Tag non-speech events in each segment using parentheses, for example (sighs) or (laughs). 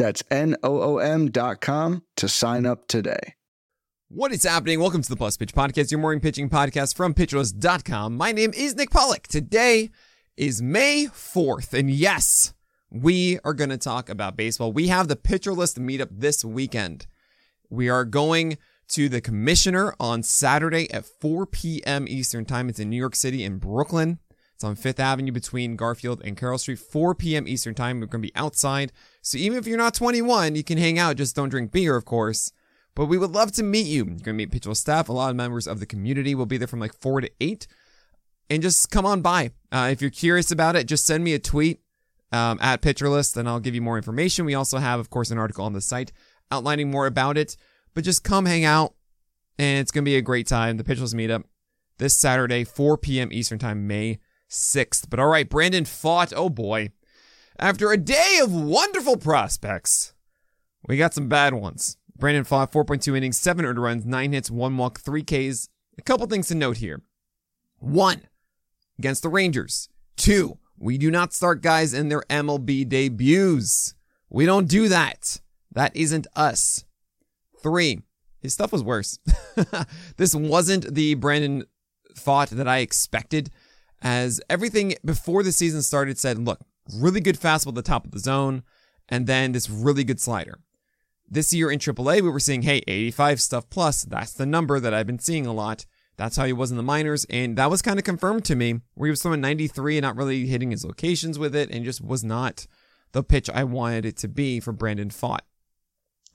That's N-O-O-M dot com to sign up today. What is happening? Welcome to the Plus Pitch Podcast, your morning pitching podcast from pitcherlist.com. My name is Nick Pollack. Today is May 4th, and yes, we are going to talk about baseball. We have the pitcher list meetup this weekend. We are going to the commissioner on Saturday at 4 p.m. Eastern Time. It's in New York City in Brooklyn. It's on Fifth Avenue between Garfield and Carroll Street, 4 p.m. Eastern Time. We're going to be outside. So even if you're not 21, you can hang out. Just don't drink beer, of course. But we would love to meet you. You're going to meet PitcherList staff. A lot of members of the community will be there from like 4 to 8. And just come on by. Uh, if you're curious about it, just send me a tweet um, at PitcherList, and I'll give you more information. We also have, of course, an article on the site outlining more about it. But just come hang out, and it's going to be a great time. The PitcherList meetup this Saturday, 4 p.m. Eastern Time, May 6th. But all right, Brandon Pfaadt. Oh boy. After a day of wonderful prospects, we got some bad ones. Brandon Pfaadt, 4.2 innings, 7 earned runs, 9 hits, 1 walk, 3 Ks. A couple things to note here. One, against the Rangers. Two, we do not start guys in their MLB debuts. We don't do that. That isn't us. Three, his stuff was worse. (laughs) this wasn't the Brandon Pfaadt that I expected, as everything before the season started said, look, really good fastball at the top of the zone, and then this really good slider. This year in AAA, we were seeing, hey, 85 stuff plus. That's the number that I've been seeing a lot. That's how he was in the minors, and that was kind of confirmed to me, where he was throwing 93 and not really hitting his locations with it, and just was not the pitch I wanted it to be for Brandon Pfaadt.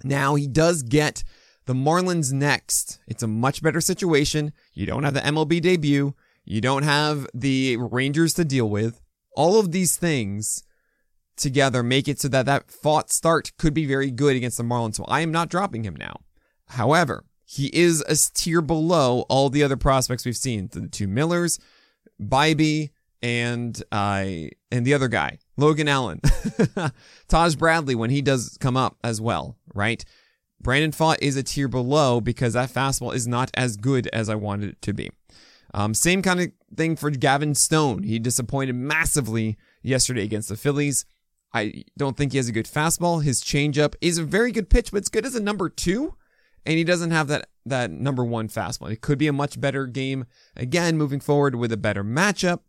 Now he does get the Marlins next. It's a much better situation. You don't have the MLB debut. You don't have the Rangers to deal with. All of these things together make it so that that Pfaadt start could be very good against the Marlins. So I am not dropping him now. However, he is a tier below all the other prospects we've seen. The two Millers, Bibee, and uh, and the other guy, Logan Allen, (laughs) Taj Bradley when he does come up as well, right? Brandon Pfaadt is a tier below because that fastball is not as good as I wanted it to be. Um, same kind of thing for Gavin Stone. He disappointed massively yesterday against the Phillies. I don't think he has a good fastball. His changeup is a very good pitch, but it's good as a number two, and he doesn't have that that number one fastball. It could be a much better game again moving forward with a better matchup.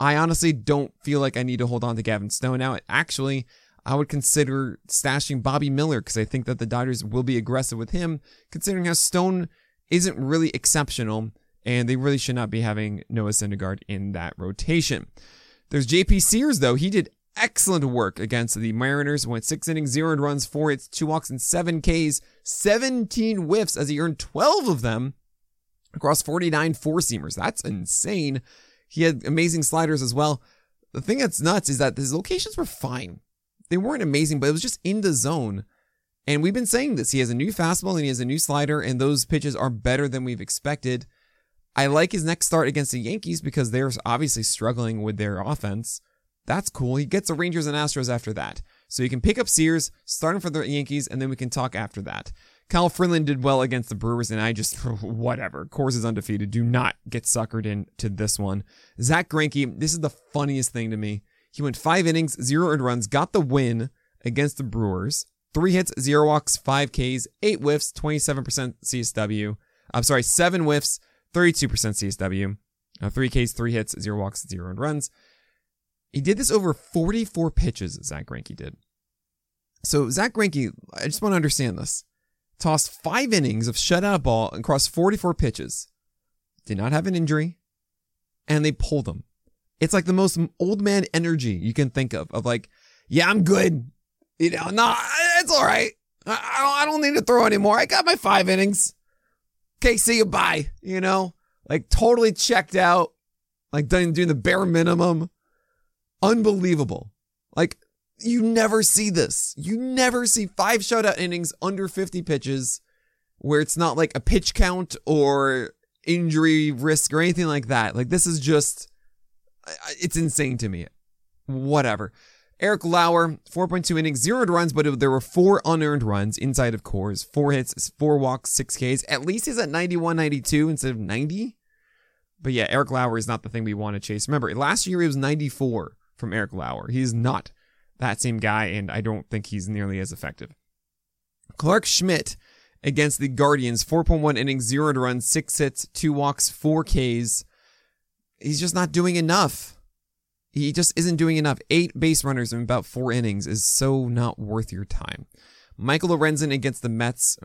I honestly don't feel like I need to hold on to Gavin Stone now. Actually, I would consider stashing Bobby Miller because I think that the Dodgers will be aggressive with him, considering how Stone isn't really exceptional, and they really should not be having Noah Syndergaard in that rotation. There's JP Sears, though. He did excellent work against the Mariners. Went six innings, zero runs, four hits, two walks, and seven Ks, 17 whiffs as he earned 12 of them across 49 four seamers. That's insane. He had amazing sliders as well. The thing that's nuts is that his locations were fine. They weren't amazing, but it was just in the zone. And we've been saying this. He has a new fastball and he has a new slider, and those pitches are better than we've expected. I like his next start against the Yankees because they're obviously struggling with their offense. That's cool. He gets the Rangers and Astros after that. So you can pick up Sears, starting for the Yankees, and then we can talk after that. Kyle Freeland did well against the Brewers, and I just, (laughs) whatever. Coors is undefeated. Do not get suckered into this one. Zack Greinke, this is the funniest thing to me. He went five innings, zero earned runs, got the win against the Brewers. Three hits, zero walks, five Ks, eight whiffs, 27% CSW. I'm sorry, seven whiffs, 32% CSW. Uh, three Ks, three hits, zero walks, zero earned runs. He did this over 44 pitches, Zack Greinke did. So Zack Greinke, I just want to understand this tossed five innings of shutout ball across 44 pitches, did not have an injury, and they pulled him. It's like the most old man energy you can think of, of like, yeah, I'm good. You know, no, it's all right. I, I don't need to throw anymore. I got my five innings. Okay, see you, bye. You know, like totally checked out, like doing, doing the bare minimum. Unbelievable. Like, you never see this. You never see five shutout innings under 50 pitches where it's not like a pitch count or injury risk or anything like that. Like this is just, it's insane to me. Whatever. Eric Lauer, 4.2 innings, zero runs, but there were four unearned runs inside of Coors, four hits, four walks, six Ks. At least he's at 91, 92 instead of 90. But yeah, Eric Lauer is not the thing we want to chase. Remember, last year he was 94 from Eric Lauer. He's not that same guy, and I don't think he's nearly as effective. Clarke Schmidt against the Guardians, 4.1 innings, zero runs, six hits, two walks, four Ks. He's just not doing enough. He just isn't doing enough. Eight base runners in about four innings is so not worth your time. Michael Lorenzen against the Mets.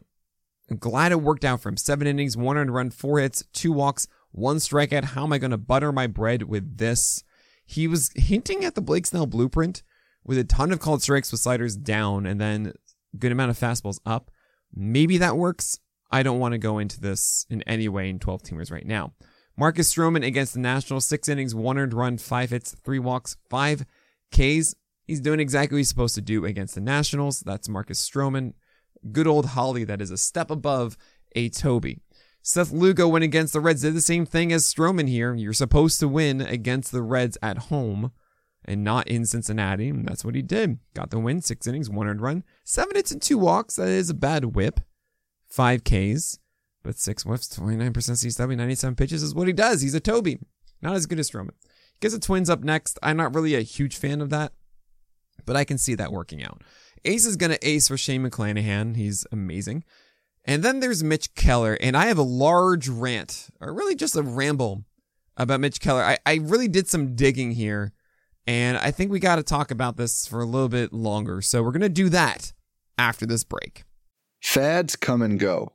Glad it worked out for him. Seven innings, one earned run, four hits, two walks, one strikeout. How am I going to butter my bread with this? He was hinting at the Blake Snell blueprint with a ton of called strikes with sliders down and then good amount of fastballs up. Maybe that works. I don't want to go into this in any way in 12 teamers right now. Marcus Stroman against the Nationals, six innings, one earned run, five hits, three walks, five Ks. He's doing exactly what he's supposed to do against the Nationals. That's Marcus Stroman. Good old Holly that is a step above a Toby. Seth Lugo went against the Reds, did the same thing as Stroman here. You're supposed to win against the Reds at home and not in Cincinnati. And that's what he did. Got the win, six innings, one earned run, seven hits and two walks. That is a bad whip. Five Ks. But six whiffs, 29% CSW, 97 pitches is what he does. He's a Toby. Not as good as Stroman. Gets the Twins up next. I'm not really a huge fan of that, but I can see that working out. Ace is going to ace for Shane McClanahan. He's amazing. And then there's Mitch Keller, and I have a large rant, or really just a ramble about Mitch Keller. I, I really did some digging here, and I think we got to talk about this for a little bit longer. So we're going to do that after this break. Fads come and go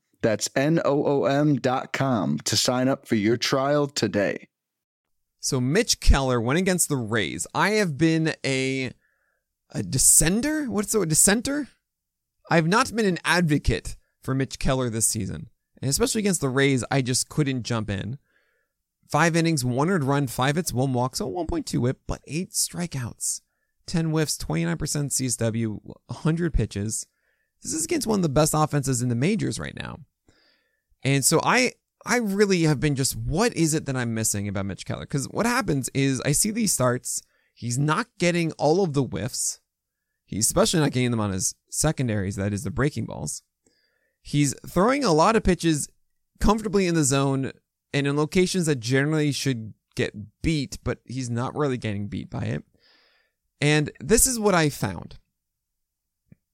That's N-O-O-M dot com to sign up for your trial today. So Mitch Keller went against the Rays. I have been a a descender? What's the dissenter? I've not been an advocate for Mitch Keller this season. And especially against the Rays, I just couldn't jump in. Five innings, one earned run, five hits, one walk, so 1.2 whip, but eight strikeouts. 10 whiffs, 29% CSW, 100 pitches. This is against one of the best offenses in the majors right now. And so I I really have been just what is it that I'm missing about Mitch Keller? Because what happens is I see these starts, he's not getting all of the whiffs. He's especially not getting them on his secondaries, that is the breaking balls. He's throwing a lot of pitches comfortably in the zone and in locations that generally should get beat, but he's not really getting beat by it. And this is what I found.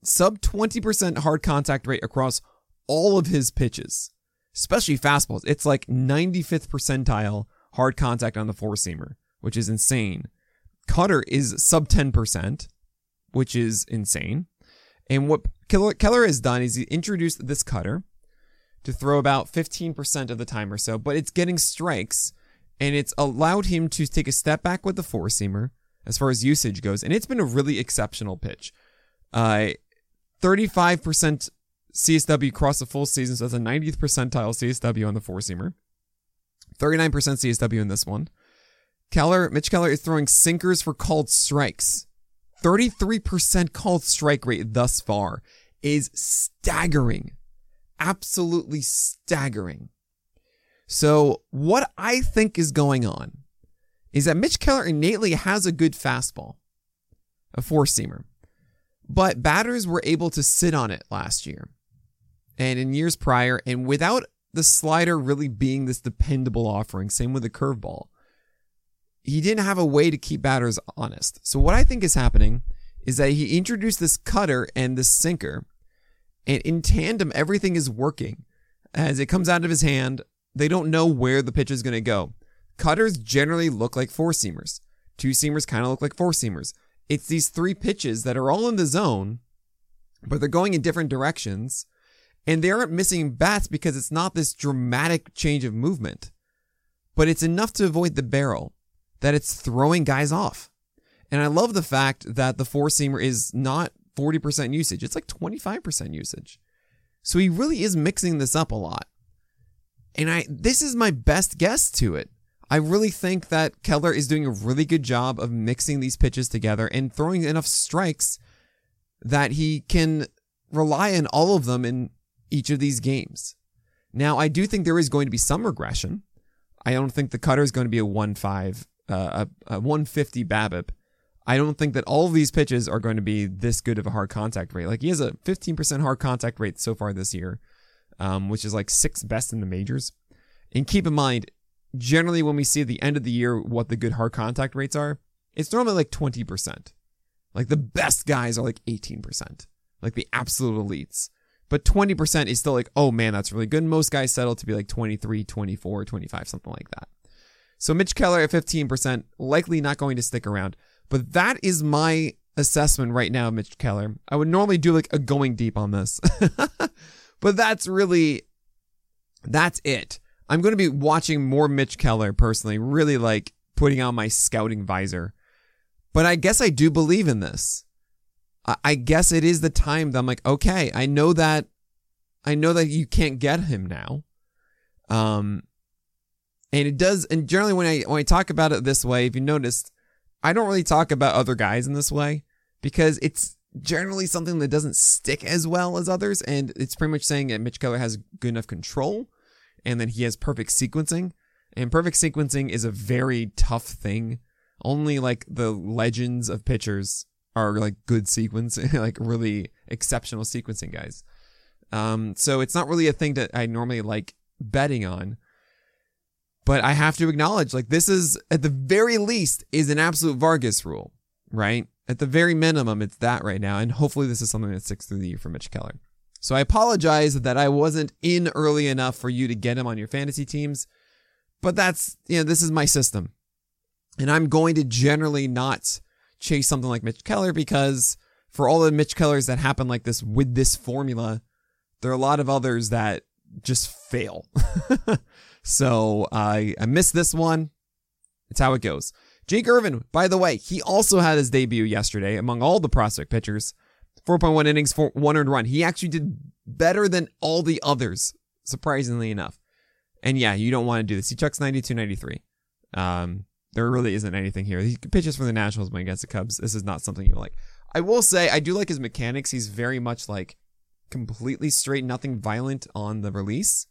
Sub 20% hard contact rate across all of his pitches especially fastballs. It's like 95th percentile hard contact on the four seamer, which is insane. Cutter is sub 10%, which is insane. And what Keller has done is he introduced this cutter to throw about 15% of the time or so, but it's getting strikes and it's allowed him to take a step back with the four seamer as far as usage goes. And it's been a really exceptional pitch. Uh, 35% CSW across the full season, so that's a 90th percentile CSW on the four seamer. 39% CSW in this one. Keller, Mitch Keller is throwing sinkers for called strikes. 33% called strike rate thus far is staggering. Absolutely staggering. So, what I think is going on is that Mitch Keller innately has a good fastball, a four seamer. But batters were able to sit on it last year and in years prior, and without the slider really being this dependable offering, same with the curveball, he didn't have a way to keep batters honest. So, what I think is happening is that he introduced this cutter and this sinker, and in tandem, everything is working. As it comes out of his hand, they don't know where the pitch is going to go. Cutters generally look like four seamers. Two seamers kind of look like four seamers. It's these three pitches that are all in the zone, but they're going in different directions. And they aren't missing bats because it's not this dramatic change of movement, but it's enough to avoid the barrel that it's throwing guys off. And I love the fact that the four seamer is not 40% usage, it's like 25% usage. So he really is mixing this up a lot. And I this is my best guess to it. I really think that Keller is doing a really good job of mixing these pitches together and throwing enough strikes that he can rely on all of them in each of these games. Now, I do think there is going to be some regression. I don't think the cutter is going to be a 1-5, uh, a, a 150 BABIP. I don't think that all of these pitches are going to be this good of a hard contact rate. Like he has a 15% hard contact rate so far this year, um, which is like sixth best in the majors. And keep in mind, generally when we see at the end of the year what the good hard contact rates are, it's normally like 20%. Like the best guys are like 18%, like the absolute elites. But 20% is still like, oh man, that's really good. Most guys settle to be like 23, 24, 25, something like that. So Mitch Keller at 15%, likely not going to stick around. But that is my assessment right now, Mitch Keller. I would normally do like a going deep on this. (laughs) but that's really, that's it. I'm going to be watching more Mitch Keller personally, really like putting on my scouting visor. But I guess I do believe in this. I guess it is the time that I'm like, okay, I know that, I know that you can't get him now. Um, and it does, and generally when I when I talk about it this way, if you noticed, I don't really talk about other guys in this way because it's generally something that doesn't stick as well as others, and it's pretty much saying that Mitch Keller has good enough control, and then he has perfect sequencing, and perfect sequencing is a very tough thing. Only like the legends of pitchers are like good sequencing, (laughs) like really exceptional sequencing guys. Um, so it's not really a thing that I normally like betting on. But I have to acknowledge, like, this is at the very least is an absolute Vargas rule, right? At the very minimum, it's that right now. And hopefully, this is something that sticks through the year for Mitch Keller. So I apologize that I wasn't in early enough for you to get him on your fantasy teams. But that's, you know, this is my system. And I'm going to generally not chase something like Mitch Keller because for all the Mitch Kellers that happen like this with this formula, there are a lot of others that just fail. (laughs) so I I missed this one. It's how it goes. Jake Irvin, by the way, he also had his debut yesterday among all the prospect pitchers. 4.1 innings, for one earned run. He actually did better than all the others, surprisingly enough. And yeah, you don't want to do this. He chucks 92 93. Um, there really isn't anything here. He pitches for the Nationals when against the Cubs. This is not something you like. I will say I do like his mechanics. He's very much like completely straight, nothing violent on the release.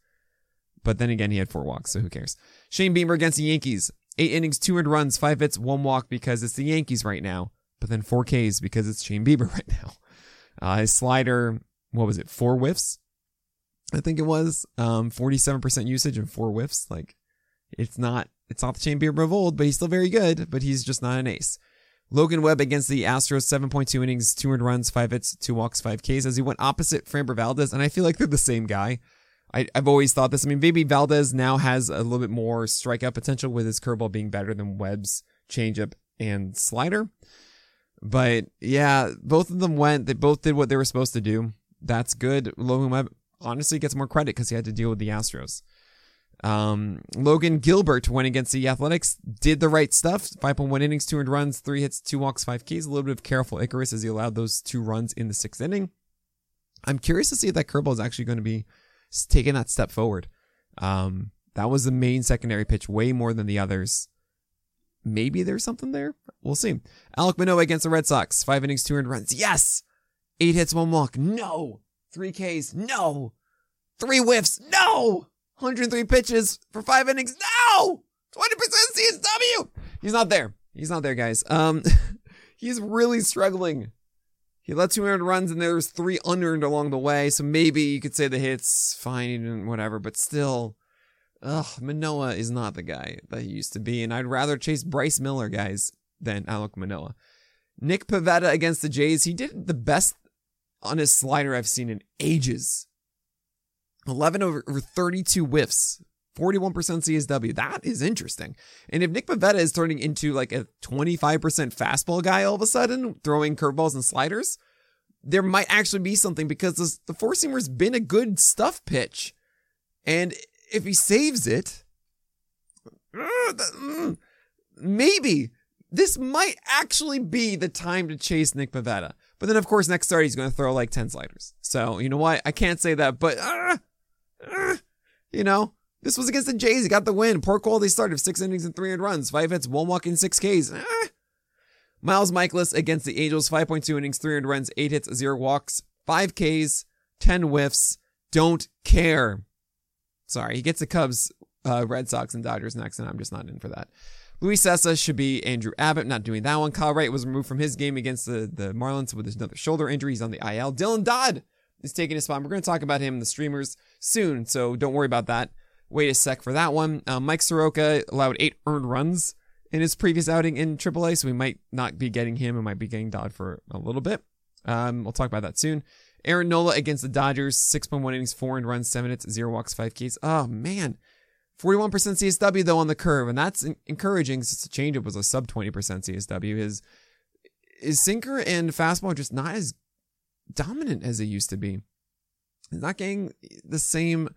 But then again, he had four walks, so who cares? Shane Bieber against the Yankees. Eight innings, two earned runs, five hits, one walk because it's the Yankees right now. But then four Ks because it's Shane Bieber (laughs) right now. Uh, his slider, what was it? Four whiffs, I think it was. Um, 47% usage and four whiffs. Like, it's not, it's not the Bieber of old, but he's still very good. But he's just not an ace. Logan Webb against the Astros, 7.2 innings, two earned runs, five hits, two walks, five Ks, as he went opposite Framber Valdez. And I feel like they're the same guy. I, have always thought this. I mean, maybe Valdez now has a little bit more strikeout potential with his curveball being better than Webb's changeup and slider. But yeah, both of them went. They both did what they were supposed to do. That's good. Logan Webb honestly gets more credit because he had to deal with the Astros. Um, Logan Gilbert went against the Athletics, did the right stuff. 5.1 innings, two earned runs, three hits, two walks, five Ks. A little bit of careful Icarus as he allowed those two runs in the sixth inning. I'm curious to see if that curveball is actually going to be taking that step forward. Um, that was the main secondary pitch, way more than the others. Maybe there's something there. We'll see. Alek Manoah against the Red Sox. Five innings, two earned runs. Yes. Eight hits, one walk. No. Three Ks. No. Three whiffs. No. 103 pitches for five innings. No. 20% CSW. He's not there. He's not there, guys. Um, (laughs) he's really struggling. He let two earned runs and there three unearned along the way. So maybe you could say the hits fine and whatever, but still, ugh, Manoah is not the guy that he used to be. And I'd rather chase Bryce Miller guys than Alek Manoah. Nick Pivetta against the Jays. He did the best on his slider I've seen in ages. 11 over 32 whiffs, 41% CSW. That is interesting. And if Nick Pivetta is turning into like a 25% fastball guy all of a sudden, throwing curveballs and sliders, there might actually be something because this, the four seamer's been a good stuff pitch. And if he saves it, mm, maybe this might actually be the time to chase Nick Pivetta. But then, of course, next start, he's going to throw like 10 sliders. So, you know what? I can't say that, but, uh, you know, this was against the Jays. He got the win. Poor quality start of six innings and 300 runs, five hits, one walk, and six Ks. Miles Mikolas against the Angels, 5.2 innings, 300 runs, eight hits, zero walks, five Ks, 10 whiffs. Don't care. Sorry, he gets the Cubs, uh, Red Sox, and Dodgers next, and I'm just not in for that. Luis Cessa should be Andrew Abbott, not doing that one. Kyle Wright was removed from his game against the, the Marlins with another shoulder injury. He's on the IL. Dylan Dodd is taking his spot. We're going to talk about him in the streamers soon, so don't worry about that. Wait a sec for that one. Uh, Mike Soroka allowed eight earned runs in his previous outing in AAA, so we might not be getting him. We might be getting Dodd for a little bit. Um, we'll talk about that soon. Aaron Nola against the Dodgers, 6.1 innings, 4 earned runs, 7 hits, 0 walks, 5 Ks. Oh, man. 41% CSW though on the curve, and that's encouraging since the changeup was a sub 20% CSW. His his sinker and fastball just not as dominant as it used to be. He's not getting the same.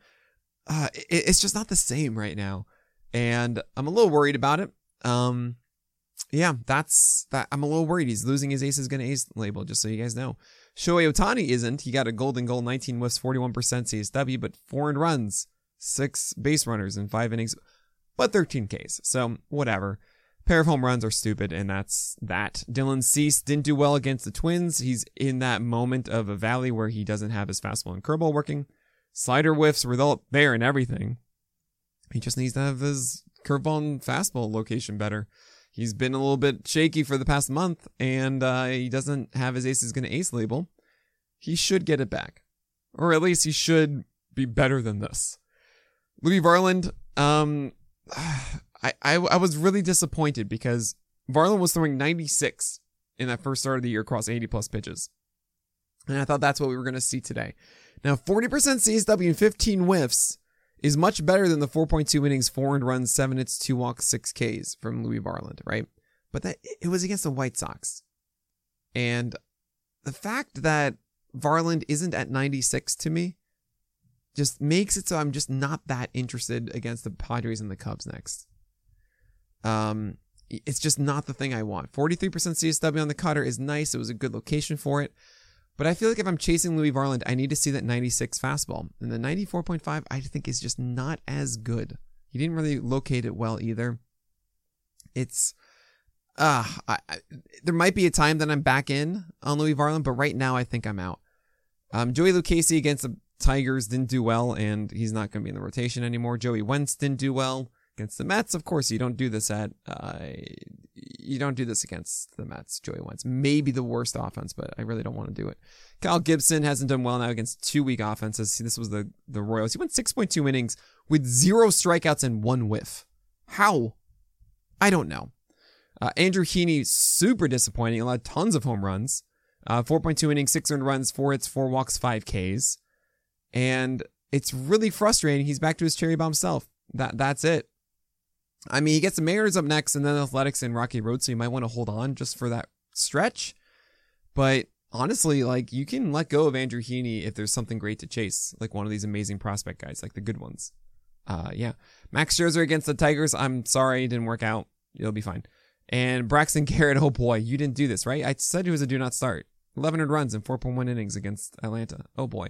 Uh, it, it's just not the same right now, and I'm a little worried about it. Um, yeah, that's that. I'm a little worried. He's losing his aces gonna ace label, just so you guys know. Shohei Ohtani isn't. He got a golden goal, 19 whiffs, 41% CSW, but four runs six base runners in five innings, but 13 Ks. So whatever. Pair of home runs are stupid, and that's that. Dylan Cease didn't do well against the Twins. He's in that moment of a valley where he doesn't have his fastball and curveball working. Slider whiffs result there and everything. He just needs to have his curveball and fastball location better. He's been a little bit shaky for the past month, and uh, he doesn't have his aces going to ace label. He should get it back, or at least he should be better than this. Louis Varland, um, (sighs) I, I, I was really disappointed because Varland was throwing 96 in that first start of the year across 80 plus pitches. And I thought that's what we were going to see today. Now, 40% CSW and 15 whiffs is much better than the 4.2 innings, four and runs, seven hits, two walks, six Ks from Louis Varland, right? But that it was against the White Sox. And the fact that Varland isn't at 96 to me just makes it so I'm just not that interested against the Padres and the Cubs next. Um, it's just not the thing I want. 43% CSW on the cutter is nice. It was a good location for it. But I feel like if I'm chasing Louis Varland, I need to see that 96 fastball. And the 94.5, I think, is just not as good. He didn't really locate it well either. It's, uh, I, I, there might be a time that I'm back in on Louis Varland, but right now I think I'm out. Um, Joey Lucchesi against the Tigers didn't do well, and he's not going to be in the rotation anymore. Joey Wentz didn't do well against the Mets. Of course, you don't do this at uh, you don't do this against the Mets. Joey Wentz maybe the worst offense, but I really don't want to do it. Kyle Gibson hasn't done well now against two weak offenses. See, this was the the Royals. He went 6.2 innings with zero strikeouts and one whiff. How? I don't know. Uh, Andrew Heaney super disappointing. Allowed tons of home runs. Uh, 4.2 innings, six earned runs, four hits, four walks, five Ks and it's really frustrating. He's back to his cherry bomb self. That that's it. I mean, he gets the Mariners up next, and then Athletics and Rocky Road, so you might want to hold on just for that stretch. But honestly, like you can let go of Andrew Heaney if there's something great to chase, like one of these amazing prospect guys, like the good ones. Uh, yeah, Max Scherzer against the Tigers. I'm sorry, it didn't work out. It'll be fine. And Braxton (laughs) Garrett. Oh boy, you didn't do this, right? I said he was a do not start. 1100 runs in 4.1 innings against Atlanta. Oh boy.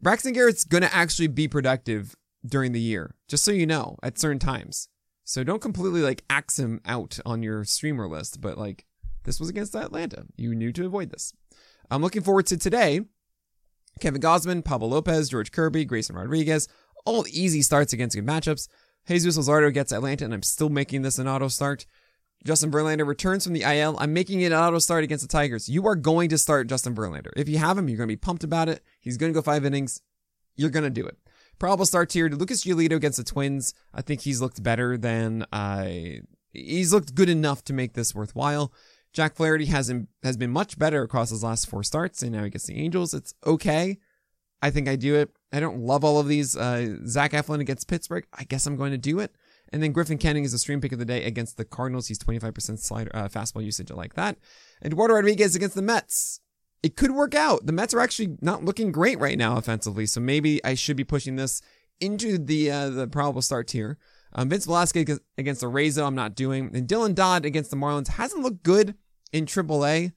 Braxton Garrett's going to actually be productive during the year, just so you know, at certain times. So don't completely like axe him out on your streamer list, but like this was against Atlanta. You knew to avoid this. I'm looking forward to today. Kevin Gausman, Pablo Lopez, George Kirby, Grayson Rodriguez, all easy starts against good matchups. Jesus Luzardo gets Atlanta, and I'm still making this an auto start. Justin Verlander returns from the IL. I'm making it an auto start against the Tigers. You are going to start Justin Verlander. If you have him, you're going to be pumped about it. He's going to go five innings. You're going to do it. Probable start here. Lucas Giolito against the Twins. I think he's looked better than I. Uh, he's looked good enough to make this worthwhile. Jack Flaherty has has been much better across his last four starts, and now he gets the Angels. It's okay. I think I do it. I don't love all of these. Uh, Zach Eflin against Pittsburgh. I guess I'm going to do it. And then Griffin Canning is the stream pick of the day against the Cardinals. He's 25% slider, uh, fastball usage. I like that. Eduardo Rodriguez against the Mets. It could work out. The Mets are actually not looking great right now offensively, so maybe I should be pushing this into the uh, the probable start tier. Um, Vince Velasquez against the though, I'm not doing. And Dylan Dodd against the Marlins hasn't looked good in AAA,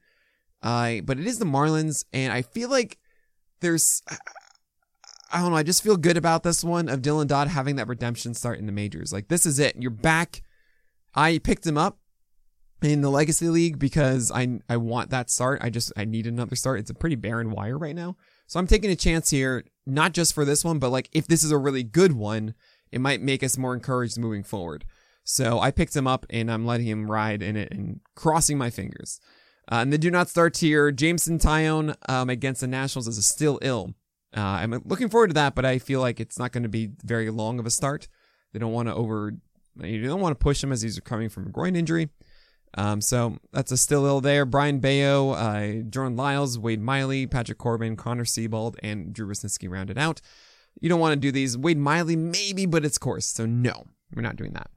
uh, but it is the Marlins, and I feel like there's I don't know. I just feel good about this one of Dylan Dodd having that redemption start in the majors. Like this is it. You're back. I picked him up in the Legacy League because I I want that start. I just I need another start. It's a pretty barren wire right now. So I'm taking a chance here, not just for this one, but like if this is a really good one, it might make us more encouraged moving forward. So I picked him up and I'm letting him ride in it and crossing my fingers. Uh, and the do not start tier, Jameson Taillon um, against the Nationals is still ill. Uh, I'm looking forward to that, but I feel like it's not going to be very long of a start. They don't want to over, you don't want to push him as he's coming from a groin injury. Um, so that's a still ill there. Brayan Bello, uh, Jordan Lyles, Wade Miley, Patrick Corbin, Connor Seabold, and Drew Rucinski rounded out. You don't want to do these. Wade Miley, maybe, but it's Coors. So no, we're not doing that.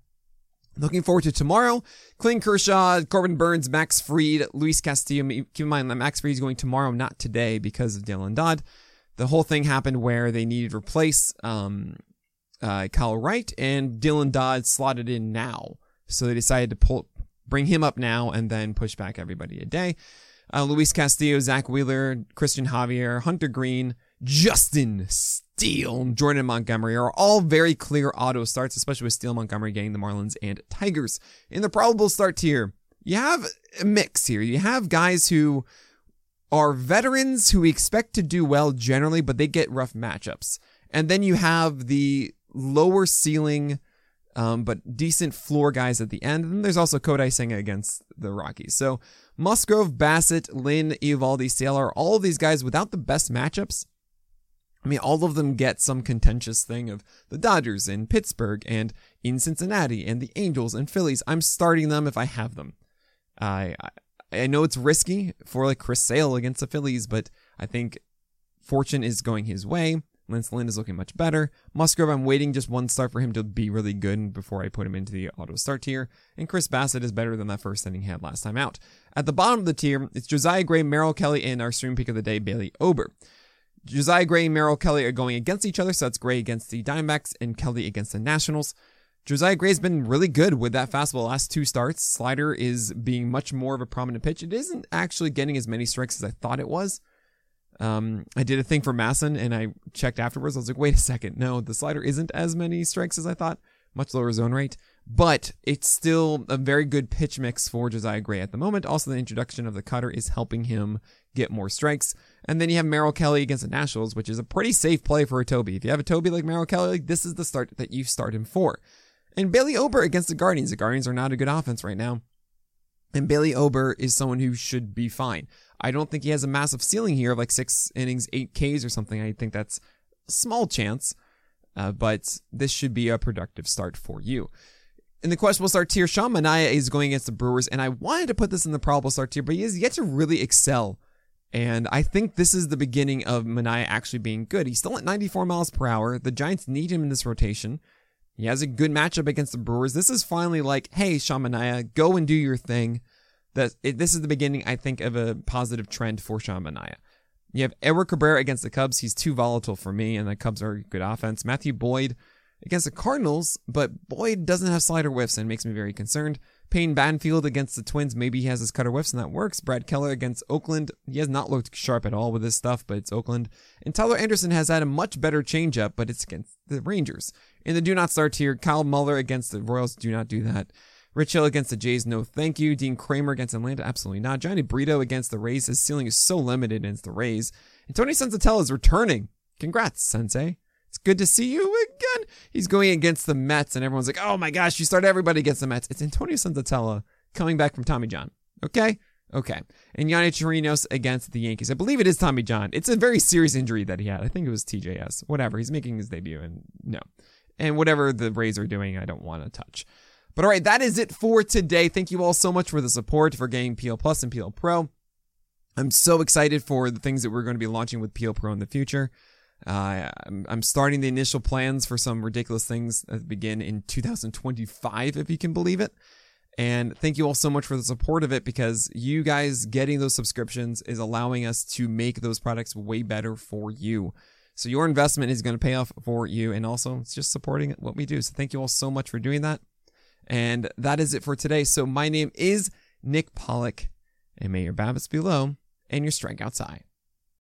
Looking forward to tomorrow. Clayton Kershaw, Corbin Burnes, Max Fried, Luis Castillo. Keep in mind that Max Fried is going tomorrow, not today, because of Dylan Dodd the whole thing happened where they needed to replace um, uh, Kyle Wright and Dylan Dodd slotted in now. So they decided to pull, bring him up now and then push back everybody a day. Uh, Luis Castillo, Zack Wheeler, Christian Javier, Hunter Greene, Justin Steele, Jordan Montgomery are all very clear auto starts, especially with Steele Montgomery getting the Marlins and Tigers. In the probable start tier, you have a mix here. You have guys who are veterans who we expect to do well generally, but they get rough matchups. And then you have the lower ceiling, um, but decent floor guys at the end. And there's also Kodai Senga against the Rockies. So Musgrove, Bassitt, Lynn, Eovaldi, Sailor, all of these guys without the best matchups. I mean, all of them get some contentious thing of the Dodgers in Pittsburgh and in Cincinnati and the Angels and Phillies. I'm starting them if I have them. I, I know it's risky for like Chris Sale against the Phillies, but I think fortune is going his way. Lance Lynn is looking much better. Musgrove, I'm waiting just one start for him to be really good before I put him into the auto start tier. And Chris Bassitt is better than that first inning he had last time out. At the bottom of the tier, it's Josiah Gray, Merrill Kelly, and our stream pick of the day, Bailey Ober. Josiah Gray and Merrill Kelly are going against each other, so that's Gray against the Diamondbacks and Kelly against the Nationals. Josiah Gray's been really good with that fastball last two starts. Slider is being much more of a prominent pitch. It isn't actually getting as many strikes as I thought it was. Um, I did a thing for Masson and I checked afterwards. I was like, wait a second. No, the slider isn't as many strikes as I thought. Much lower zone rate, but it's still a very good pitch mix for Josiah Gray at the moment. Also, the introduction of the cutter is helping him get more strikes. And then you have Merrill Kelly against the Nationals, which is a pretty safe play for a Toby. If you have a Toby like Merrill Kelly, this is the start that you start him for. And Bailey Ober against the Guardians. The Guardians are not a good offense right now. And Bailey Ober is someone who should be fine. I don't think he has a massive ceiling here of like six innings, eight Ks or something. I think that's a small chance, uh, but this should be a productive start for you. In the questionable start tier, Sean Manaea is going against the Brewers, and I wanted to put this in the probable start tier, but he has yet to really excel. And I think this is the beginning of Manaea actually being good. He's still at 94 miles per hour. The Giants need him in this rotation. He has a good matchup against the Brewers. This is finally like, hey, Sean Manaea, go and do your thing. That this is the beginning, I think, of a positive trend for Sean Manaea. You have Edward Cabrera against the Cubs. He's too volatile for me, and the Cubs are a good offense. Matthew Boyd against the Cardinals, but Boyd doesn't have slider whiffs and makes me very concerned. Payne Banfield against the Twins, maybe he has his cutter whiffs and that works. Brad Keller against Oakland, he has not looked sharp at all with this stuff, but it's Oakland. And Tyler Anderson has had a much better changeup, but it's against the Rangers. In the do not start tier, Kyle Muller against the Royals, do not do that. Rich Hill against the Jays, no thank you. Dean Kremer against Atlanta, absolutely not. Jhony Brito against the Rays, his ceiling is so limited against the Rays. And Tony Senzatela is returning. Congrats, Sensei. It's good to see you again. He's going against the Mets, and everyone's like, oh my gosh, you start everybody against the Mets. It's Antonio Senzatela coming back from Tommy John. Okay? Okay. And Yonny Chirinos against the Yankees. I believe it is Tommy John. It's a very serious injury that he had. I think it was TJS. Whatever. He's making his debut and no. And whatever the Rays are doing, I don't want to touch. But all right, that is it for today. Thank you all so much for the support for getting PL Plus and PL Pro. I'm so excited for the things that we're going to be launching with PL Pro in the future. Uh, I'm, I'm starting the initial plans for some ridiculous things that begin in 2025, if you can believe it. And thank you all so much for the support of it because you guys getting those subscriptions is allowing us to make those products way better for you. So your investment is going to pay off for you and also it's just supporting what we do. So thank you all so much for doing that. And that is it for today. So my name is Nick Pollack, and may your BABIPs be low and your strikeouts high.